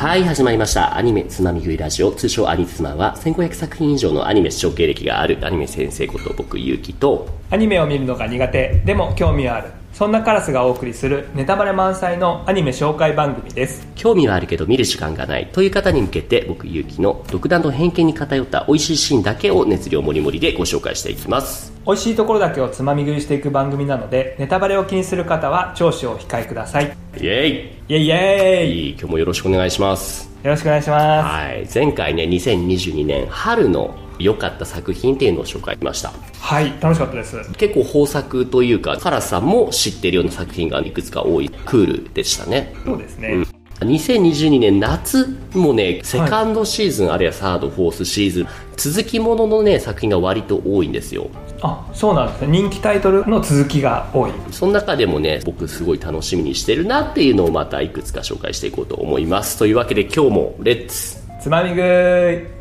はい、始まりました。アニメつまみ食いラジオ、通称アニツマは、1500作品以上のアニメ視聴経歴があるアニメ先生こと僕、ゆうきと、アニメを見るのが苦手。でも興味はある。そんなカラスがお送りするネタバレ満載のアニメ紹介番組です。興味はあるけど見る時間がないという方に向けて、僕、ゆうきの独断と偏見に偏った美味しいシーンだけを熱量もりもりでご紹介していきます。美味しいところだけをつまみ食いしていく番組なのでネタバレを気にする方は聴取をお控えください。イェイ。イエイイエイ。今日もよろしくお願いします。よろしくお願いしまはい、前回ね、2022年春の良かった作品っていうのを紹介しました。すはい楽しかったです結構豊作というか、カラスさんも知ってるような作品がいくつか多いクールでしたね。そうですね、2022年夏もね、セカンドシーズン、あるいはサード、フォースシーズン、続きもののね、作品が割と多いんですよ。あそうなんですね人気タイトルの続きが多いその中でもね、僕すごい楽しみにしてるなっていうのをまたいくつか紹介していこうと思います。というわけで今日もレッツつまみ食い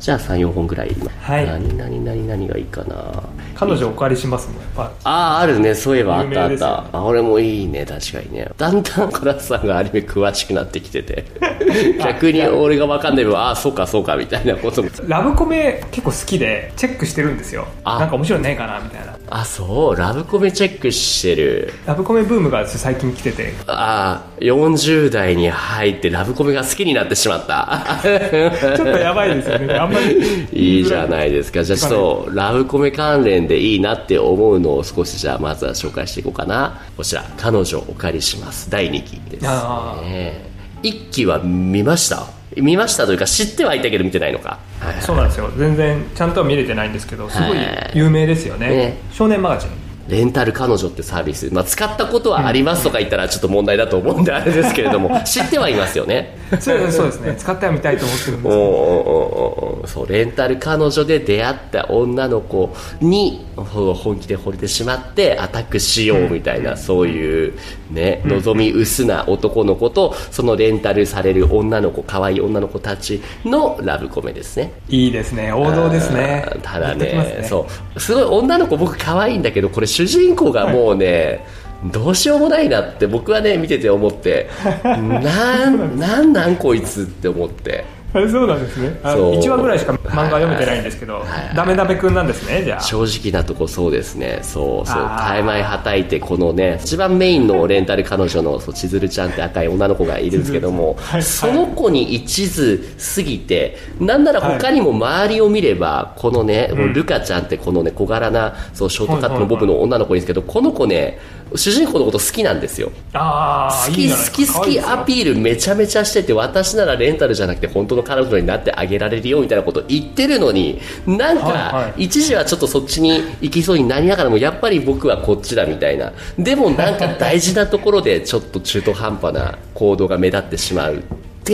じゃあ3、4本ぐらい。はい何何何何がいいかな彼女お借りしますもんやっぱああ、あるね。そういえばあったあった。あ、俺もいいね。確かにね。だんだんカラスさんがアニメ詳しくなってきてて。逆に俺がわかんない分、ああ、そうかそうかみたいなことも。ラブコメ結構好きでチェックしてるんですよあなんか面白いのねえかなみたいなあ、そう？ラブコメチェックしてる。ラブコメブームが最近来ててああ、40代に入ってラブコメが好きになってしまった。ちょっとやばいですよねあんまり いいじゃないですか。じゃあちょっと、ラブコメ関連でいいなって思うのを少しじゃあまずは紹介していこうかな。こちら、彼女お借りします。第2期ですあね。1期は見ました？見ましたというか知ってはいたけど見てないのか。はいそうなんですよ全然ちゃんとは見れてないんですけどすごいはい有名ですよねね少年マガジンレンタル彼女ってサービス、まあ、使ったことはありますとか言ったらちょっと問題だと思うんであれですけれども。知ってはいますよね。そうですね。使ってはみたいと思ってるんですけど。そうレンタル彼女で出会った女の子にほ本気で惚れてしまってアタックしようみたいな、そういうね望み薄な男の子とそのレンタルされる女の子可愛い女の子たちのラブコメですね。いいですね。王道ですね。ただグッときますね。そう。すごい女の子僕可愛いんだけどこれ主人公がもうね、どうしようもないなって僕はね見てて思って なんなんなんこいつって思ってそうなんですね。あそう。1話ぐらいしか漫画読めてないんですけどはい。ダメダメくんなんですねじゃあ。正直なとこそうですね。そうそう。大枚はたいてこのね一番メインのレンタル彼女のそう千鶴ちゃんって赤い女の子がいるんですけども、はいその子に一途すぎてなんなら他にも周りを見れば、このね、もうルカちゃんってこのね小柄なそうショートカットのボブの女の子いるんですけど、この子ね主人公のこと好きなんですよ。好き好き好きアピールめちゃめちゃしてて私ならレンタルじゃなくて本当の彼女になってあげられるよみたいなこと言ってるのになんか一時はちょっとそっちに行きそうになりながらもやっぱり僕はこっちだみたいな。でもなんか大事なところでちょっと中途半端な行動が目立ってしまう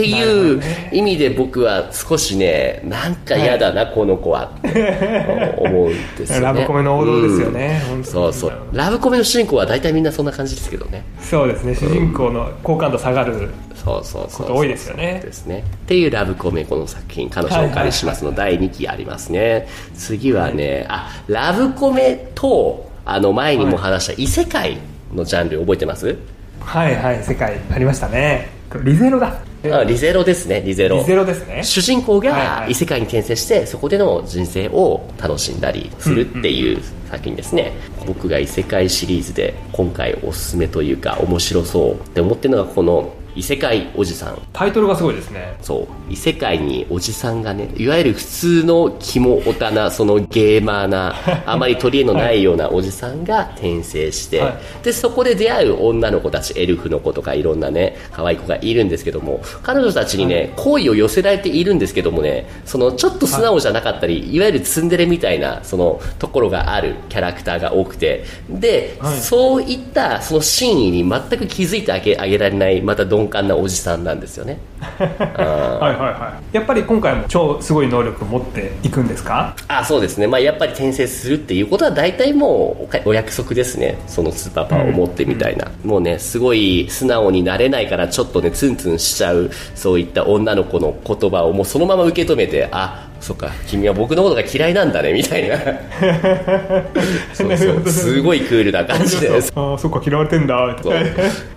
ってないう意味で僕は少しねなんか嫌だな、この子はって思うんですよね。ラブコメの王道ですよねうん。そうそう。ラブコメの主人公は大体みんなそんな感じですけどね。そうですね主人公の好感度下がるそうそうそう。こと多いですよね。ですね。っていうラブコメこの作品彼女をお借りしますの第2期ありますね。次はねあラブコメとあの前にも話した異世界のジャンル覚えてます、はいはい世界ありましたね。リゼロだあリゼロですねリゼロ。リゼロですね。主人公はいがはい。異世界に転生してそこでの人生を楽しんだりするっていう作品ですね、僕が異世界シリーズで今回おすすめというか面白そうって思ってるのがこの異世界おじさん。タイトルがすごいですね。そう。異世界におじさんがねいわゆる普通のキモオタなそのゲーマーな あまり取り柄のないようなおじさんが転生して、はい。でそこで出会う女の子たちエルフの子とかいろんなね可愛い子がいるんですけども彼女たちにね、好意を寄せられているんですけどもねそのちょっと素直じゃなかったり、い、わゆるツンデレみたいなそのところがあるキャラクターが多くてで、はい。そういったその真意に全く気づいてあげあげられないまた鈍感なおじさんなんですよね。はいはいはい。やっぱり今回も超すごい能力を持っていくんですか？あそうですね、まあ、やっぱり転生するっていうことは大体もうお約束ですね。そのスーパーパワーを持ってみたいな、もうねすごい素直になれないからちょっとねツンツンしちゃうそういった女の子の言葉をもうそのまま受け止めてあそっか。君は僕のことが嫌いなんだねみたいな。そうそう。すごいクールな感じで。ああそっか嫌われてんだそう。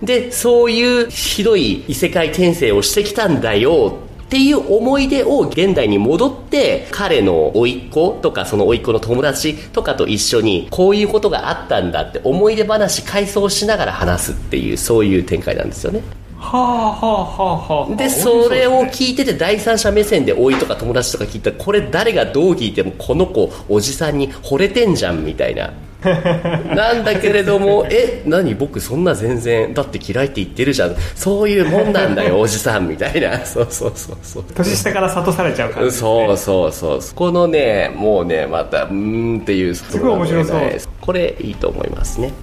でそういうひどい異世界転生をしてきたんだよっていう思い出を現代に戻って彼の甥っ子とかその甥っ子の友達とかと一緒にこういうことがあったんだって思い出話回想しながら話すっていうそういう展開なんですよねはあはあはあはあ。でそれをい聞いてて第三者目線で甥いとか友達とか聞いたらこれ誰がどう聞いてもこの子おじさんに惚れてんじゃんみたいな。なんだけれどもえ何僕そんな全然だって嫌いって言ってるじゃん。そういうもんなんだよ おじさんみたいな。そうそうそうそう。年下から諭されちゃう感じですね。そうそうそうそこのねもうねまたうーんっていうすごい面白そう。これいいと思いますね。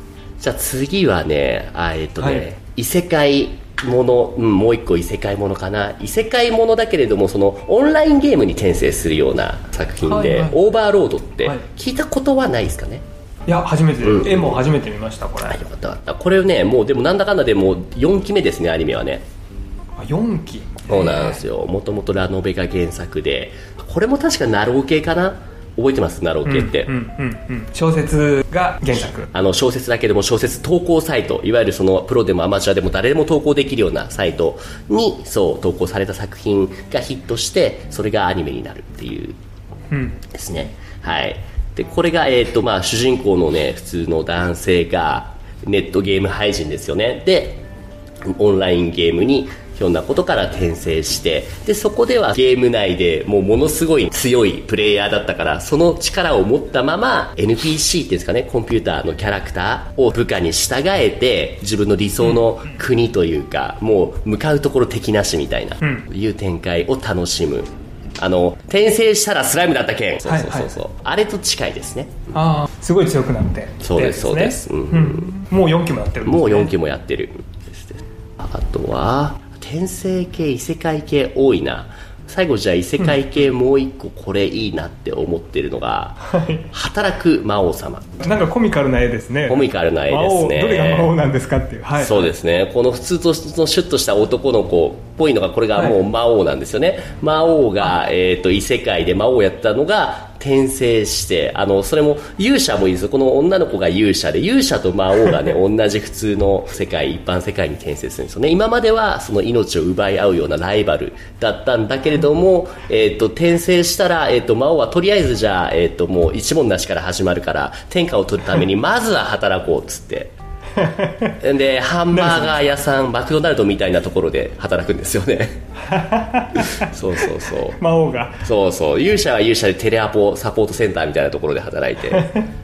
じゃあ次はねあえっとね、はい。異世界もの、うん、もう一個異世界ものかな。異世界ものだけれどもそのオンラインゲームに転生するような作品で、はいはい。オーバーロードってはい。聞いたことはないですかね、いや初めて、うん。絵も初めて見ましたこれ、あよかったよかった。これねもうでもなんだかんだでもう4期目ですねアニメはね。あ4期。そうなんですよ。もともとラノベが原作で。これも確かなろう系かな？覚えてます？ナロー系って、うんうんうんうん。小説が原作。あの小説だけでも小説投稿サイトいわゆるそのプロでもアマチュアでも誰でも投稿できるようなサイトにそう投稿された作品がヒットしてそれがアニメになるっていう。うん。ですね。はい。でこれが、えーとまあ、主人公のね普通の男性がネットゲーム配信ですよね。でオンラインゲームにひょんなことから転生してでそこではゲーム内でもうものすごい強いプレイヤーだったからその力を持ったまま NPC っていうんですかねコンピューターのキャラクターを部下に従えて自分の理想の国というか、もう向かうところ敵なしみたいな、ん。いう展開を楽しむ。あの転生したらスライムだった件そうそうそうそう、あれと近いですね。ああすごい強くなってそうですそうです。うん。ん。もう4期もやってるね、もう4期もやってる。ですね。あとは転生系異世界系多いな。最後じゃあ異世界系もう一個これいいなって思ってるのが、働く魔王様。なんかコミカルな絵ですね。コミカルな絵ですね。どれが魔王なんですかっていう、はい、そうですね。この普通とのシュッとした男の子っぽいのがこれがもう魔王なんですよね、魔王が、えー、と異世界で魔王をやったのが転生してあのそれも勇者もいいですよ。この女の子が勇者で勇者と魔王がね 同じ普通の世界一般世界に転生するんですよね。今まではその命を奪い合うようなライバルだったんだけれども、えー、と転生したら、えー、と魔王はとりあえずじゃあ、えー、ともう一問なしから始まるから天下を取るために まずは働こうっつって でハンバーガー屋さんマクドナルドみたいなところで働くんですよね。そうそうそう。魔王が。そうそう。勇者は勇者でテレアポサポートセンターみたいなところで働いて。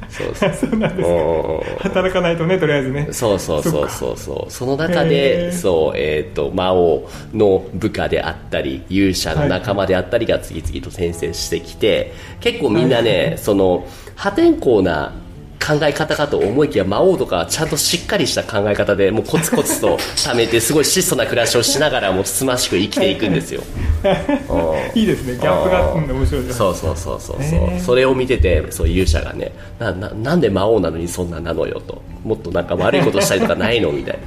そうそうそうなんですうん働かないとねとりあえずね。そうそうそうそう。そうその中でそうえっ、と魔王の部下であったり勇者の仲間であったりが次々と転生してきて結構みんなねその破天荒な考え方かと思いきや魔王とかちゃんとしっかりした考え方でもうコツコツと貯めてすごい質素な暮らしをしながらもつつましく生きていくんですよ。いいですね。ギャップが面白い。そうそうそうそう。そう、それを見ててそう勇者がねなななんで魔王なのにそんななのよと。もっとなんか悪いことしたりとかないのみたいな。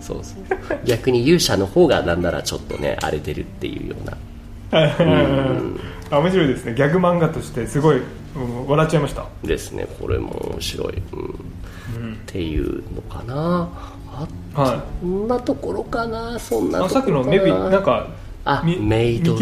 そうそう。逆に勇者の方がなんならちょっとね荒れてるっていうような。あ面白いですね。ギャグ漫画としてすごい、うん笑っちゃいました。ですね。これも面白い、うん。っていうのかな。あはそんなところかな。そんいなところかな。あさっきのメビなんかあみメイド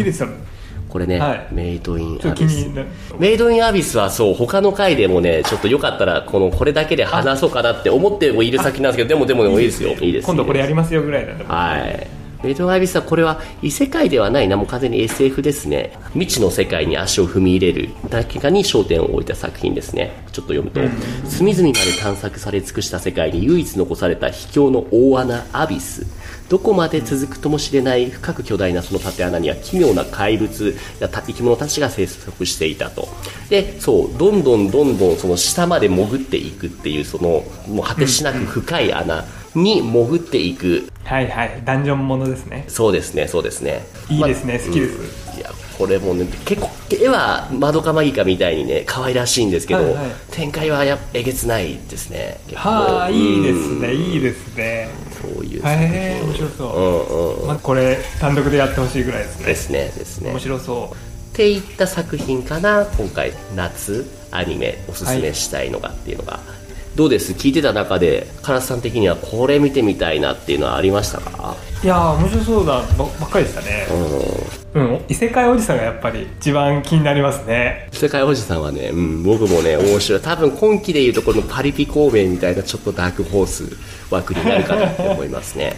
これね、はい。メイドインアビス。メイドインアビスはそう他の回でもねちょっとよかったらこのこれだけで話そうかなって思ってもいる先なんですけどでもでもでもいいですよいいです。今度これやりりますよぐらいなんではいメイドインアビスはこれは異世界ではないなもう完全に SF ですね。未知の世界に足を踏み入れるだけかに焦点を置いた作品ですね。ちょっと読むと、隅々まで探索され尽くした世界に唯一残された秘境の大穴アビス。どこまで続くともしれない深く巨大なその縦穴には奇妙な怪物や生き物たちが生息していたと。でそうどんどんどんどんその下まで潜っていくっていうそのもう果てしなく深い穴。に潜っていく。はいはい。ダンジョンものですね。そうですねそうですね。いいですね。好きですうん。いやこれもね結構絵はまどかマギカみたいにね可愛らしいんですけど、はいはい。展開はやえげつないですね。結構。はあいいですうんね。いいですね。そういうへえ面白そう。うんうん。まあこれ単独でやってほしいぐらいですね。ですねですね。面白そっていった作品かな今回。夏アニメおすすめしたいのがっていうのが、どうです？聞いてた中で唐津さん的にはこれ見てみたいなっていうのはありましたか？いやー面白そうだばばっかりでしたね。うん、異世界おじさんがやっぱり一番気になりますね。世界おじさんはね、うん、僕もね面白い。多分今期でいうところのパリピ孔明みたいなちょっとダークホース枠になるかなって思いますね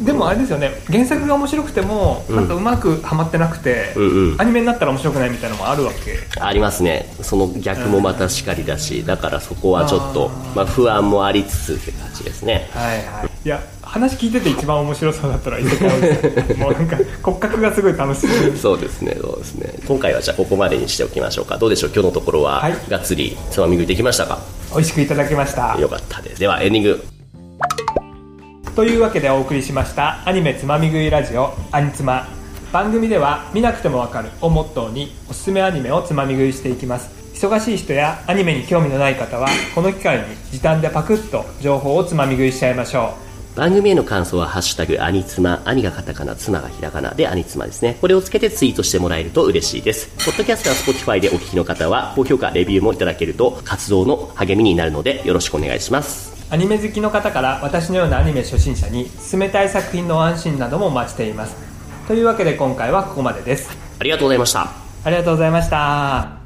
でもあれですよね原作が面白くても、うん。なんかうまくはまってなくて、うんうん。アニメになったら面白くないみたいなのもあるわけ。ありますね。その逆もまたしかりだしだからそこはちょっとまあ、不安もありつつって感じですね。はいはい。いや話聞いてて一番面白そうだったら異世界おじさんもうなんか骨格がすごい楽しい。そうですねそうですね。今回はじゃあここまでにしておきましょうか。どうでしょう？今日のところは、はい。がっつりつまみ食いできましたか？美味しくいただきました。よかったです。ではエンディングというわけでお送りしましたアニメつまみ食いラジオアニツマ。番組では見なくてもわかるをモットーにおすすめアニメをつまみ食いしていきます。忙しい人やアニメに興味のない方はこの機会に時短でパクッと情報をつまみ食いしちゃいましょう。番組への感想は「ハッシュタグアニツマ」兄がカタカナ妻がひらがなでアニツマですね。これをつけてツイートしてもらえると嬉しいです。ポッドキャストや Spotify でお聞きの方は高評価レビューもいただけると活動の励みになるのでよろしくお願いします。アニメ好きの方から私のようなアニメ初心者に進めたい作品の安心などもお待ちしています。というわけで今回はここまでです。ありがとうございました。ありがとうございました